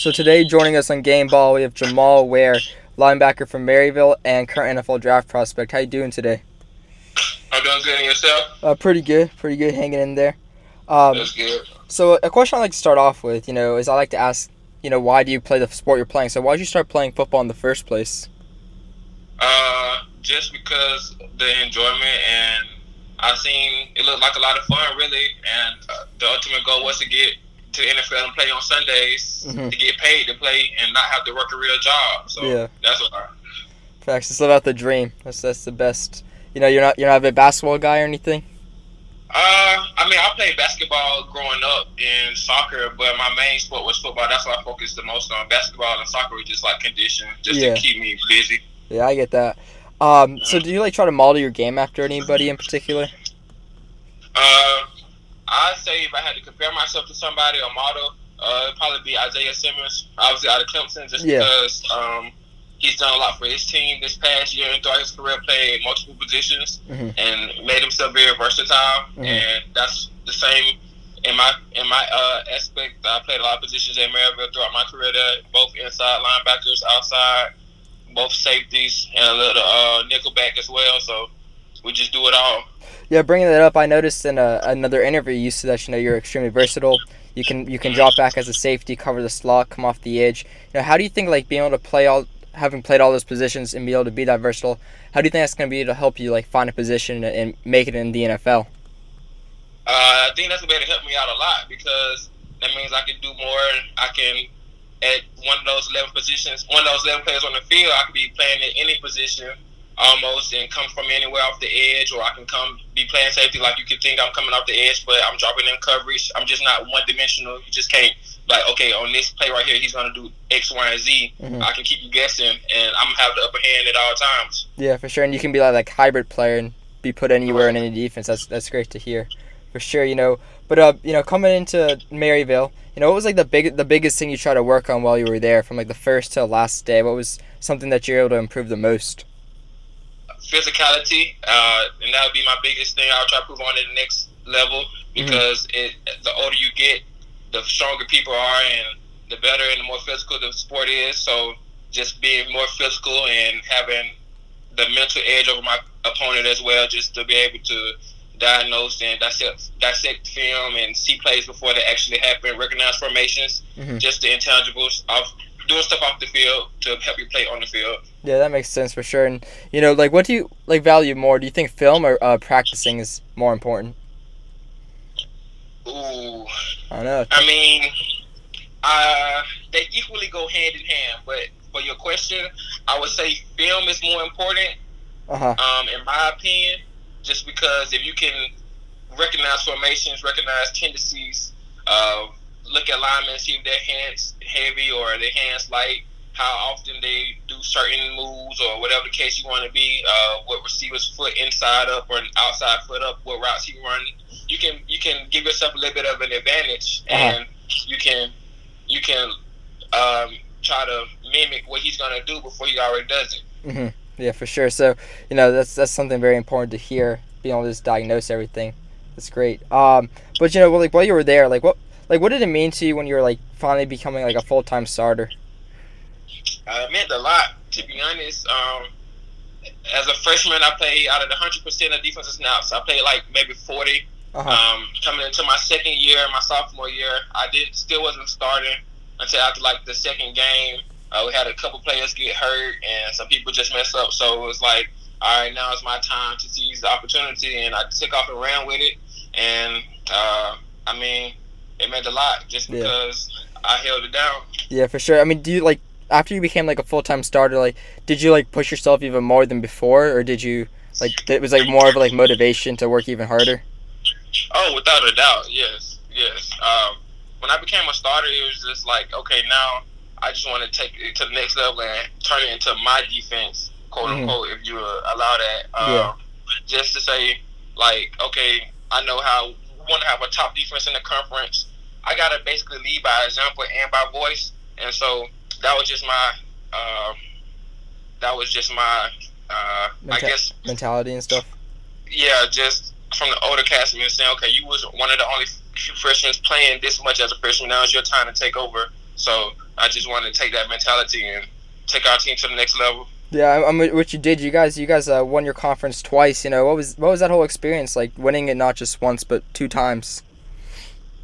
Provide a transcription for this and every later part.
So today, joining us on Game Ball, we have Jamal Ware, linebacker from Maryville and current NFL draft prospect. How you doing today? I'm doing good. And yourself? Uh, pretty good. Pretty good. Hanging in there. Um, That's good. so a question I like to start off with, you know, is I like to ask, you know, why do you play the sport you're playing? So why did you start playing football in the first place? Uh, just because the enjoyment and I seen it looked like a lot of fun, really. And uh, the ultimate goal was to get to the NFL and play on Sundays Mhm. to get paid to play and not have to work a real job. So Yeah. that's what. I, Facts. It's about the dream. That's that's the best. You know, you're not you're not a basketball guy or anything. Uh, I mean, I played basketball growing up in soccer, but my main sport was football. That's what I focused the most on. Basketball and soccer were just like condition, just Yeah. to keep me busy. Yeah, I get that. Um, so do you like try to model your game after anybody in particular? Uh, I'd say if I had to compare myself to somebody or model, uh, it'd probably be Isaiah Simmons, obviously out of Clemson, just Yeah. because um, he's done a lot for his team this past year and throughout his career, played multiple positions Mhm. and made himself very versatile. Mhm. And that's the same in my in my uh, aspect. I played a lot of positions at Maryville throughout my career, there, both inside linebackers, outside, both safeties, and a little uh, nickelback as well. So we just do it all. Yeah, bringing that up, I noticed in a, another interview you said that you know you're extremely versatile. You can you can drop back as a safety, cover the slot, come off the edge. You know, how do you think like being able to play all, having played all those positions and be able to be that versatile? How do you think that's going to be able to help you like find a position and make it in the NFL? Uh, I think that's going to be able to help me out a lot because that means I can do more. I can, at one of those 11 positions, one of those 11 players on the field, I can be playing in any position almost and come from anywhere off the edge, or I can come be playing safety like you could think I'm coming off the edge, but I'm dropping in coverage. I'm just not one dimensional. You just can't, like, okay, on this play right here, he's going to do X, Y, and Z. Mhm. I can keep you guessing, and I'm going to have the upper hand at all times. Yeah, for sure. And you can be like like hybrid player and be put anywhere in any defense. That's that's great to hear, for sure. You know, but uh, you know, coming into Maryville, you know, what was like the big the biggest thing you tried to work on while you were there, from like the first to last day? What was something that you're able to improve the most? Physicality, uh, and that would be my biggest thing. I'll try to move on to the next level because it the older you get, the stronger people are, and the better and the more physical the sport is. So just being more physical and having the mental edge over my opponent as well, just to be able to diagnose and dissect, dissect film and see plays before they actually happen, recognize formations, Mhm. just the intangibles of doing stuff off the field to help you play on the field. Yeah, that makes sense for sure. And you know, like, what do you like value more? Do you think film or uh, practicing is more important? Ooh. I know. I mean, uh, they equally go hand in hand. But for your question, I would say film is more important, Uh huh. um, in my opinion, just because if you can recognize formations, recognize tendencies, uh, look at linemen, see if their hands heavy or their hands light, how often they do certain moves or whatever the case you want to be, uh, what receiver's foot inside up or outside foot up, what routes he run. You can you can give yourself a little bit of an advantage, Uh-huh. and you can you can um, try to mimic what he's gonna do before he already does it. hmm Yeah, for sure. So you know, that's that's something very important to hear. Being able to just diagnose everything. That's great. Um, but you know, like while you were there, like what like what did it mean to you when you were like finally becoming like a full time starter? Uh, it meant a lot, to be honest. Um, as a freshman, I played out of the hundred percent of defensive snaps. I played like maybe forty. Uh-huh. Um, coming into my second year, my sophomore year, I did still wasn't starting until after like the second game. Uh, we had a couple players get hurt and some people just messed up. So it was like, all right, now it's my time to seize the opportunity, and I took off and ran with it. And uh, I mean, it meant a lot just Yeah. because I held it down. Yeah, for sure. I mean, do you like after you became like a full time starter, like did you like push yourself even more than before, or did you like it was like more of like motivation to work even harder? Oh, without a doubt, yes, yes. Um, when I became a starter, it was just like, okay, now I just want to take it to the next level and turn it into my defense, quote Mhm. unquote, if you uh, allow that. Um, Yeah. Just to say, like, okay, I know how we want to have a top defense in the conference. I gotta basically lead by example and by voice, and so that was just my, um, that was just my, uh, I Menta- guess Mentality and stuff. yeah, just from the older cast members saying, okay, you was one of the only few freshmen playing this much as a freshman. Now it's your time to take over. So I just want to take that mentality and take our team to the next level. Yeah, I mean, what you did, you guys, you guys uh, won your conference twice. You know, what was what was that whole experience like, winning it not just once but two times?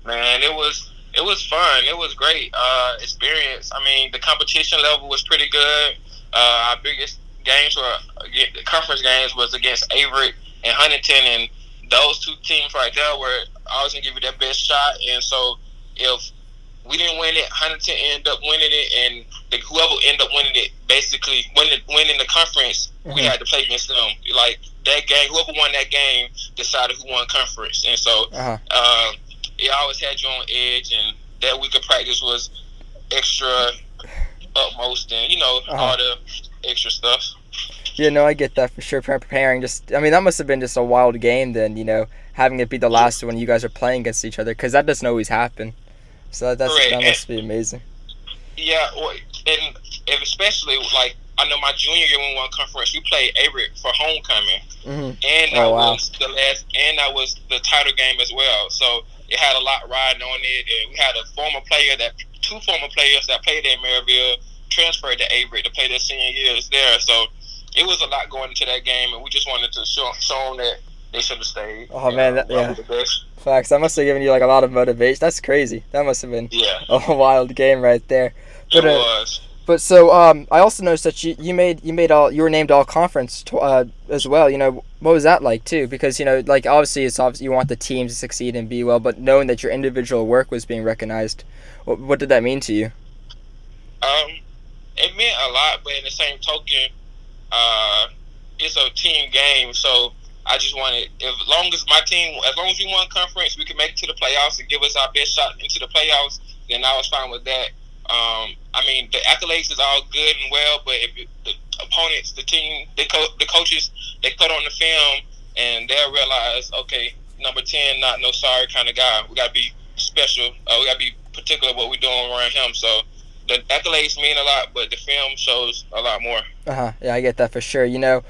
Man, it was it was fun. It was great uh, experience. I mean, the competition level was pretty good. Uh, our biggest games were the conference games was against Averett and Huntington, and those two teams right there were always gonna give you their best shot. And so, if we didn't win it, Huntington ended up winning it, and the, whoever ended up winning it, basically winning winning the conference, mm-hmm. we had to play against them. Like that game, whoever won that game decided who won conference, and so uh-huh. uh, it always had you on edge. And that week of practice was extra utmost, and you know uh-huh. all the extra stuff. Yeah, no, I get that for sure. Preparing, just I mean, that must have been just a wild game. Then you know, having it be the last one you guys are playing against each other, because that doesn't always happen. So that must and, be amazing. Yeah, and, and especially like I know my junior year when we won conference, we played Averett for homecoming, mm-hmm. and that oh, wow. was the last, and that was the title game as well. So it had a lot riding on it, and we had a former player that two former players that played at Maryville transferred to Averett to play their senior years there. So it was a lot going into that game, and we just wanted to show, show them that they should have stayed. Oh man, that, yeah. Facts. That must have given you like a lot of motivation. That's crazy. That must have been yeah. a wild game right there. But, it uh, was. But so um, I also noticed that you, you made you made all you were named all conference tw- uh, as well. You know what was that like too? Because you know like obviously it's obvious you want the team to succeed and be well, but knowing that your individual work was being recognized, what, what did that mean to you? Um, it meant a lot, but in the same token, uh, it's a team game, so I just wanted, as long as my team, as long as we won conference, we can make it to the playoffs and give us our best shot into the playoffs. Then I was fine with that. Um, I mean, the accolades is all good and well, but if the opponents, the team, they co- the coaches, they put on the film and they'll realize, okay, number ten, not no sorry kind of guy. We gotta be special. Uh, we gotta be particular what we're doing around him. So the accolades mean a lot, but the film shows a lot more. Uh huh. Yeah, I get that for sure. You know,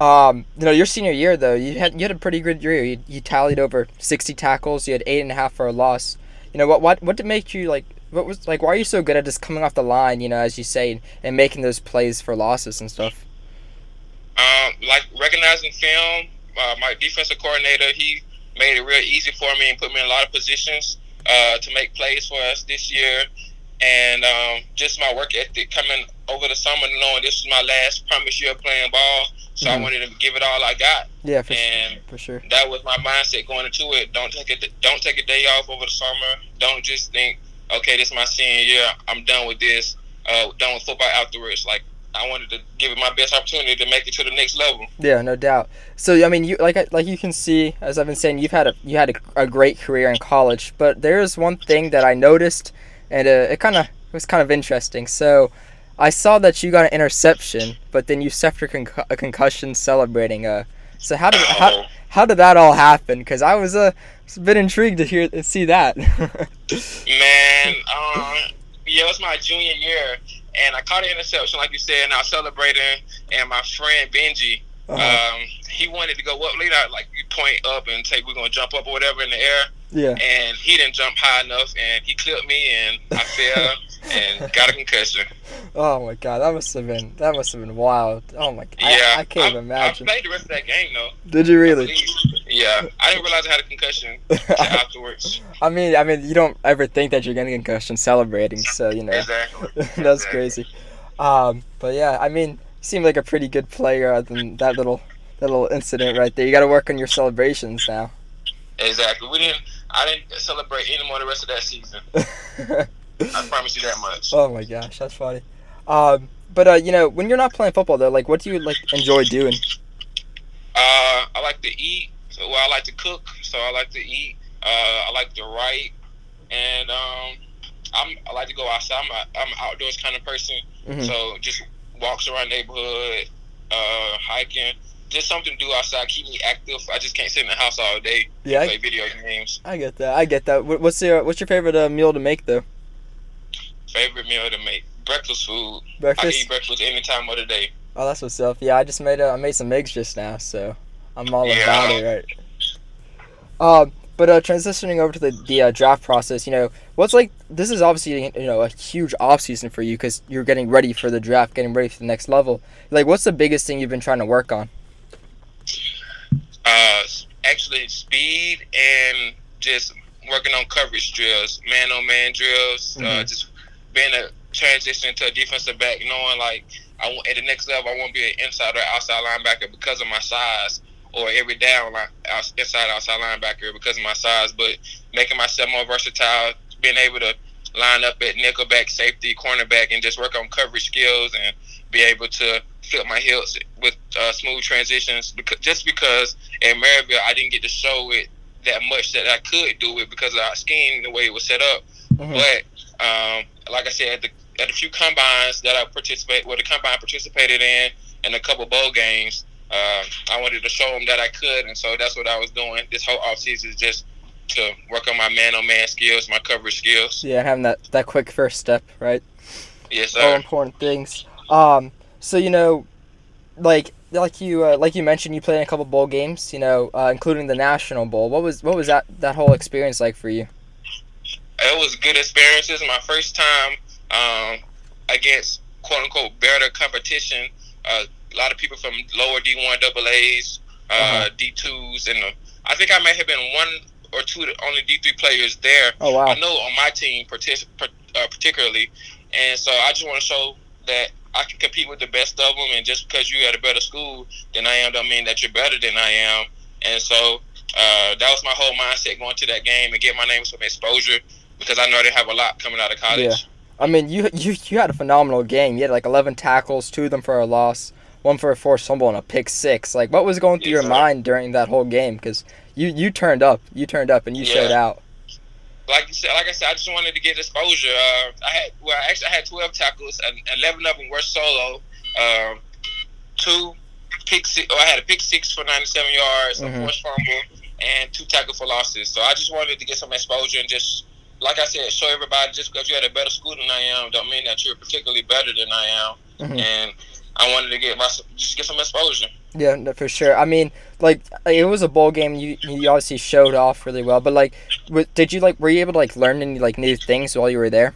um, you know, your senior year though, you had you had a pretty good year. You, you tallied over sixty tackles. You had eight and a half for a loss. You know what? What what did make you like? What was like? Why are you so good at just coming off the line? You know, as you say, and making those plays for losses and stuff. Um, like recognizing film. Uh, my defensive coordinator, he made it real easy for me and put me in a lot of positions uh, to make plays for us this year and um, just my work ethic coming over the summer, knowing this was my last promise year playing ball. So mm-hmm. I wanted to give it all I got. Yeah, for, and for sure. That was my mindset going into it. Don't take it. Don't take a day off over the summer. Don't just think, okay, this is my senior year. I'm done with this. Uh, done with football afterwards. Like I wanted to give it my best opportunity to make it to the next level. Yeah, no doubt. So I mean, you like like you can see, as I've been saying, you've had a you had a, a great career in college. But there's one thing that I noticed and uh, it kind of was kind of interesting. So I saw that you got an interception, but then you suffered con- a concussion celebrating. Uh, so how did how, how did that all happen? Because I was, uh, a bit intrigued to hear see that. Man, um, yeah, it was my junior year, and I caught an interception, like you said, and I was celebrating, and my friend Benji. Uh-huh. Um, he wanted to go up, you know, like you point up and say we're gonna jump up or whatever in the air. Yeah. And he didn't jump high enough, and he clipped me, and I fell and got a concussion. Oh my god, that must have been that must have been wild. Oh my god, yeah, I, I can't I, imagine. I played the rest of that game though. Did you really? Yeah, I didn't realize I had a concussion afterwards. I mean, I mean, you don't ever think that you're getting a concussion celebrating, so you know. Exactly. That's exactly. crazy. Um, but yeah, I mean, you seem like a pretty good player other than that little that little incident right there. You got to work on your celebrations now. Exactly. We didn't. I didn't celebrate anymore the rest of that season. I promise you that much. Oh my gosh, that's funny. Um, but uh, you know, when you're not playing football though, like, what do you like enjoy doing? Uh, I like to eat. So, well, I like to cook. So I like to eat. Uh, I like to write, and um, I'm I like to go outside. I'm a, I'm an outdoors kind of person. Mm-hmm. So just walks around neighborhood, uh, hiking just something to do outside, keep me active. I just can't sit in the house all day. Yeah, play I, video games. I get that. I get that. What's your What's your favorite uh, meal to make though? Favorite meal to make breakfast food. Breakfast. I eat breakfast any time of the day. Oh, that's what's up. Yeah, I just made a, I made some eggs just now, so I'm all yeah. about it, right? Um, but uh, transitioning over to the the uh, draft process, you know, what's like this is obviously you know a huge off season for you because you're getting ready for the draft, getting ready for the next level. Like, what's the biggest thing you've been trying to work on? Uh, actually, speed and just working on coverage drills, man on man drills. Uh, Mhm. Uh, just being a transition to a defensive back, knowing like I want at the next level, I won't be an inside or outside linebacker because of my size, or every down line, inside outside linebacker because of my size. But making myself more versatile, being able to line up at nickelback, safety, cornerback, and just work on coverage skills and be able to flip my hips with uh, smooth transitions. Because just because at Maryville I didn't get to show it that much that I could do it because of our scheme, the way it was set up. Mhm. But um, like I said, at the at a few combines that I participate, well, the combine participated in, and a couple bowl games, uh, I wanted to show them that I could, and so that's what I was doing this whole offseason is just to work on my man-on-man skills, my coverage skills. Yeah, having that that quick first step, right? Yes, sir. all important things. Um, so you know, like like you uh, like you mentioned, you played in a couple bowl games. You know, uh, including the National Bowl. What was what was that that whole experience like for you? it was good experiences. My first time um, against quote unquote better competition. Uh, a lot of people from lower D one double A's, uh, Uh-huh. D twos, and uh, I think I may have been one or two of the only D three players there. Oh wow. I know on my team partic- uh, particularly, and so I just want to show that I can compete with the best of them. And just because you're at a better school than I am, don't mean that you're better than I am. And so uh, that was my whole mindset going to that game and get my name some exposure because I know they have a lot coming out of college. Yeah. I mean, you you you had a phenomenal game. You had like 11 tackles, two of them for a loss, one for a forced fumble, and a pick six. Like, what was going through your mind during that whole game? Because you you turned up, you turned up, and you showed out. Like you said, like I said, I just wanted to get exposure. Uh, I had well, actually, I had 12 tackles, and 11 of them were solo. Um, two pick six. Oh, I had a pick six for 97 yards, Mhm. a forced fumble, and two tackle for losses. So I just wanted to get some exposure and just, like I said, show everybody just because you're at a better school than I am, don't mean that you're particularly better than I am. Mhm. And I wanted to get my just get some exposure. Yeah, for sure. I mean, like it was a bowl game. You you obviously showed off really well. But like, w- did you like were you able to like learn any like new things while you were there?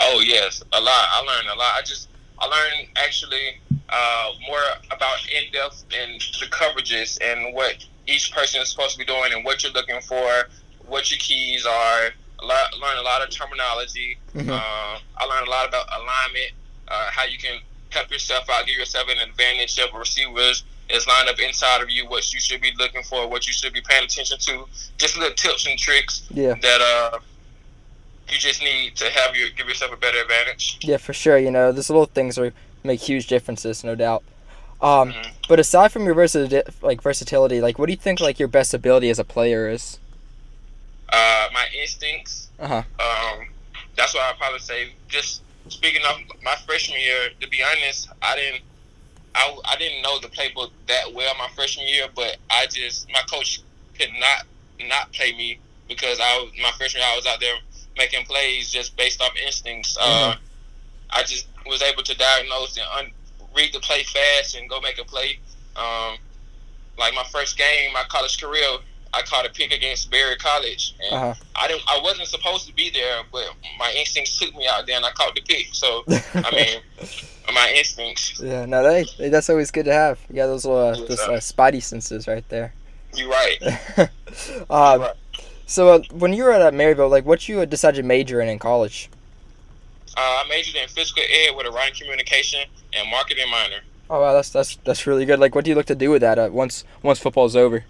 Oh yes, a lot. I learned a lot. I just I learned actually uh, more about in depth and the coverages and what each person is supposed to be doing and what you're looking for, what your keys are. A lot, learn a lot of terminology. Mhm. Uh, I learned a lot about alignment, uh, how you can help yourself out, give yourself an advantage a receivers is lined up inside of you, what you should be looking for, what you should be paying attention to. Just little tips and tricks Yeah, that uh, you just need to have your give yourself a better advantage. yeah, for sure. You know, those little things are make huge differences, no doubt. Um, Mhm. but aside from your versatility, like versatility, like what do you think like your best ability as a player is? Uh, my instincts. Uh-huh. Um, that's why I'd probably say. Just speaking of my freshman year, to be honest, I didn't. I, I didn't know the playbook that well my freshman year, but I just my coach could not not play me because I my freshman year I was out there making plays just based off instincts. Uh, I just was able to diagnose and un- read the play fast and go make a play. Um, like my first game, my college career, I caught a pick against Barry College, and Uh I didn't. I wasn't supposed to be there, but my instincts took me out there, and I caught the pick. So I mean, my instincts. yeah, no, they, they- that's always good to have. You got those little uh, those uh, spidey senses right there. You're right. um, You're right. so uh, when you were at Maryville, like what you decided to major in in college? Uh, I majored in physical ed with a writing communication and marketing minor. Oh wow, that's that's that's really good. Like, what do you look to do with that uh, once once football's over?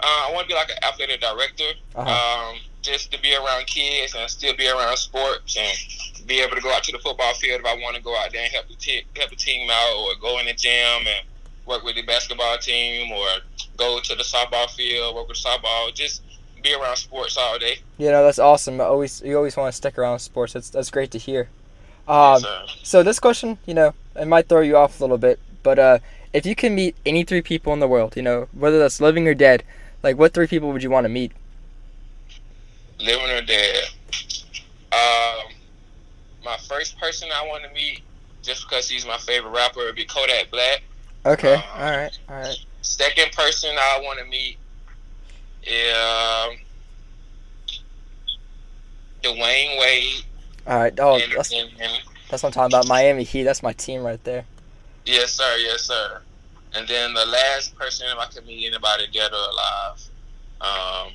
Uh, I want to be like an athletic director, Uh-huh. um, just to be around kids and still be around sports and be able to go out to the football field if I want to go out there and help the te- help the team out, or go in the gym and work with the basketball team, or go to the softball field, work with softball. Just be around sports all day. You know, that's awesome. Always you always want to stick around sports. That's that's great to hear. Um, sir. so this question, you know, it might throw you off a little bit, but uh, if you can meet any three people in the world, you know, whether that's living or dead, like what three people would you want to meet? living or dead. Um, my first person I want to meet, just because he's my favorite rapper, would be Kodak Black. Okay, Uh, all right, all right. Second person I want to meet is um, Dwyane Wade. All right. Oh, and, that's, and, and, that's what I'm talking about. Miami Heat. That's my team right there. Yes, sir. Yes, sir. And then the last person, if I could meet anybody dead or alive, um,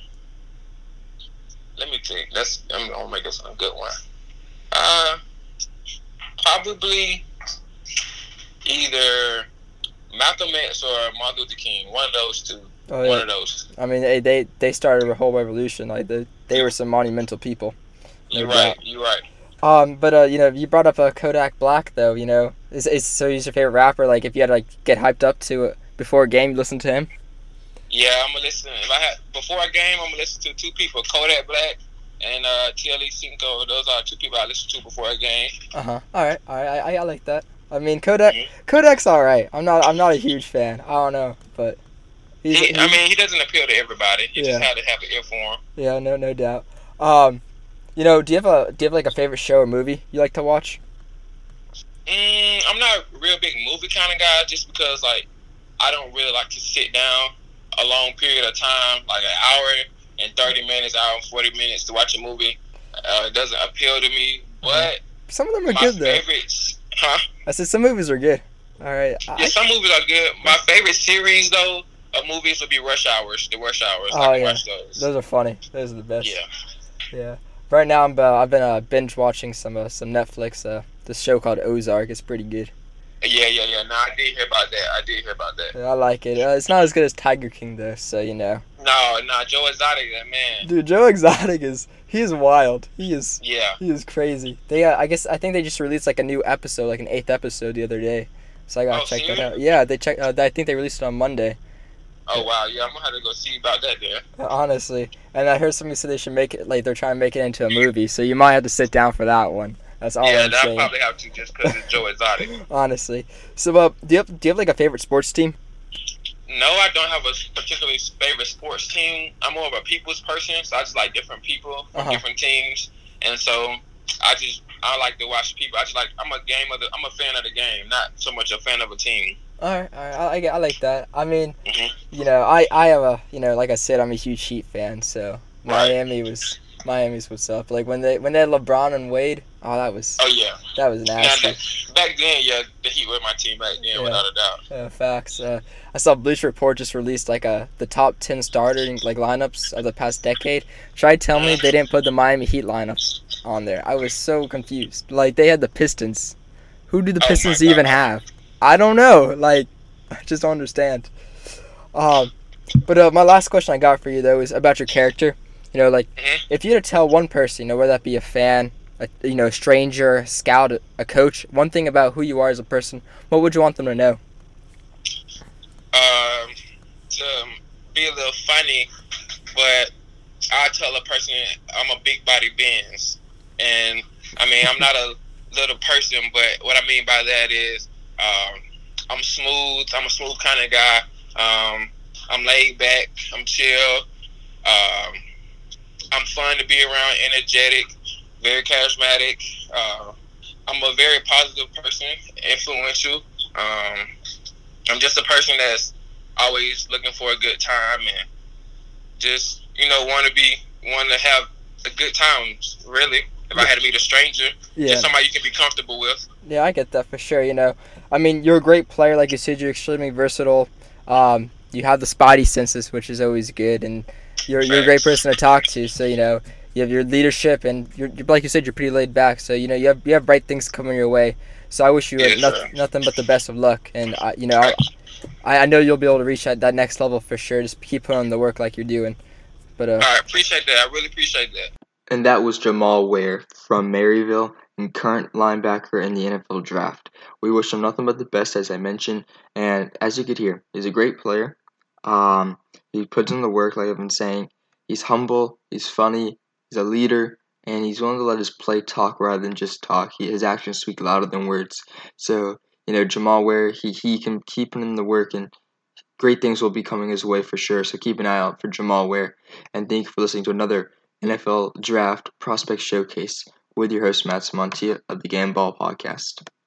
let me think. Let's. I'm gonna make this a good one. Uh, probably either Malcolm X or Martin Luther King. One of those two. Oh One yeah. of those. I mean, they they, they started a whole revolution. Like they they were some monumental people. You're doubt. right. You're right. Um, but uh, you know, you brought up uh, Kodak Black though. You know, is, is so he's your favorite rapper? Like, if you had to like get hyped up to it before a game, you listen to him. Yeah, I'm gonna listen. If I had before a game, I'm gonna listen to two people: Kodak Black and uh, TLE Cinco. Those are two people I listen to before a game. Uh huh. All right. All right. I, I, I like that. I mean, Kodak Mhm. Kodak's all right. I'm not I'm not a huge fan. I don't know, but he's, He, I mean, he doesn't appeal to everybody. You Yeah. just have to have an ear for him. yeah, no no doubt. Um, you know, do you have a do you have like a favorite show or movie you like to watch? Mm, I'm not a real big movie kind of guy, just because like I don't really like to sit down a long period of time, like an hour and thirty minutes, hour and forty minutes to watch a movie. Uh, it doesn't appeal to me. But Some of them are good though. favorites, huh? I said some movies are good. All right. I, Yeah, some movies are good. My favorite series though of movies would be Rush Hours. The Rush Hours. Oh, I yeah. those. those are funny. Those are the best. Yeah. Yeah. Right now, I'm uh, I've been uh, binge watching some uh, some Netflix. Uh, this show called Ozark. It's pretty good. Yeah, yeah, yeah. No, I did hear about that. I did hear about that. I like it. Uh, it's not as good as Tiger King though, so you know. No, no, Joe Exotic, that man. Dude, Joe Exotic is he is wild. He is Yeah. he is crazy. They uh, I guess I think they just released like a new episode, like an eighth episode the other day. So I gotta Oh, check that out. Yeah, they check. Uh, I think they released it on Monday. Oh wow, yeah. I'm gonna have to go see about that there. Honestly, and I heard somebody said they should make it like they're trying to make it into a movie. So you might have to sit down for that one. That's all yeah, I'm that saying. probably have to just because it's Joe Exotic. Honestly. So uh, do you have do you have like a favorite sports team? No, I don't have a particularly favorite sports team. I'm more of a people's person, so I just like different people from Uh-huh. different teams, and so I just I like to watch people. I just like I'm a game of the I'm a fan of the game, not so much a fan of a team. All right, all right. I, I, I like that. I mean, Mhm. You know, I I am a you know like I said, I'm a huge Heat fan. So Miami was Miami's what's up. Like when they when they had LeBron and Wade, oh that was Oh yeah, that was nasty. back then, yeah, the Heat were my team back then, Yeah. without a doubt. Uh, facts. Uh, I saw Bleacher Report just released like a the top ten starting like lineups of the past decade. Try tell me they didn't put the Miami Heat lineups on there. I was so confused. Like they had the Pistons. Who do the Oh Pistons even have? I don't know. Like I just don't understand. Um, but uh, my last question I got for you though is about your character. You know, like Mhm. if you had to tell one person, you know, whether that be a fan, a, you know, a stranger, a scout, a coach, one thing about who you are as a person, what would you want them to know? um, to be a little funny, but I tell a person I'm a big body Benz, and I mean I'm not a little person, but what I mean by that is um, I'm smooth. I'm a smooth kind of guy. Um, I'm laid back. I'm chill. Um, I'm fun to be around. Energetic, very charismatic. Uh, I'm a very positive person, influential. Um, I'm just a person that's always looking for a good time and just you know want to be want to have a good time. Really, if I had to meet a stranger, Yeah. just somebody you can be comfortable with. Yeah, I get that for sure. You know, I mean, you're a great player, like you said. You're extremely versatile. Um, you have the spidey senses, which is always good, and you're you're a great person to talk to. So you know, you have your leadership, and you're you're- like you said, you're pretty laid back. So you know, you have you have bright things coming your way. So I wish you Yes, noth- nothing but the best of luck, and I, you know, I, I know you'll be able to reach that, that next level for sure. Just keep putting on the work like you're doing. But uh, All right, appreciate that. I really appreciate that. And that was Jamal Ware from Maryville and current linebacker in the NFL draft. We wish him nothing but the best, as I mentioned. And as you could hear, he's a great player. Um, he puts in the work, like I've been saying. He's humble, he's funny, he's a leader, and he's willing to let his play talk rather than just talk. He, his actions speak louder than words. So, you know, Jamal Ware, he, he can keep in the work, and great things will be coming his way for sure. So keep an eye out for Jamal Ware. And thank you for listening to another NFL Draft Prospect Showcase with your host, Matt Simontia of the Gamball Podcast.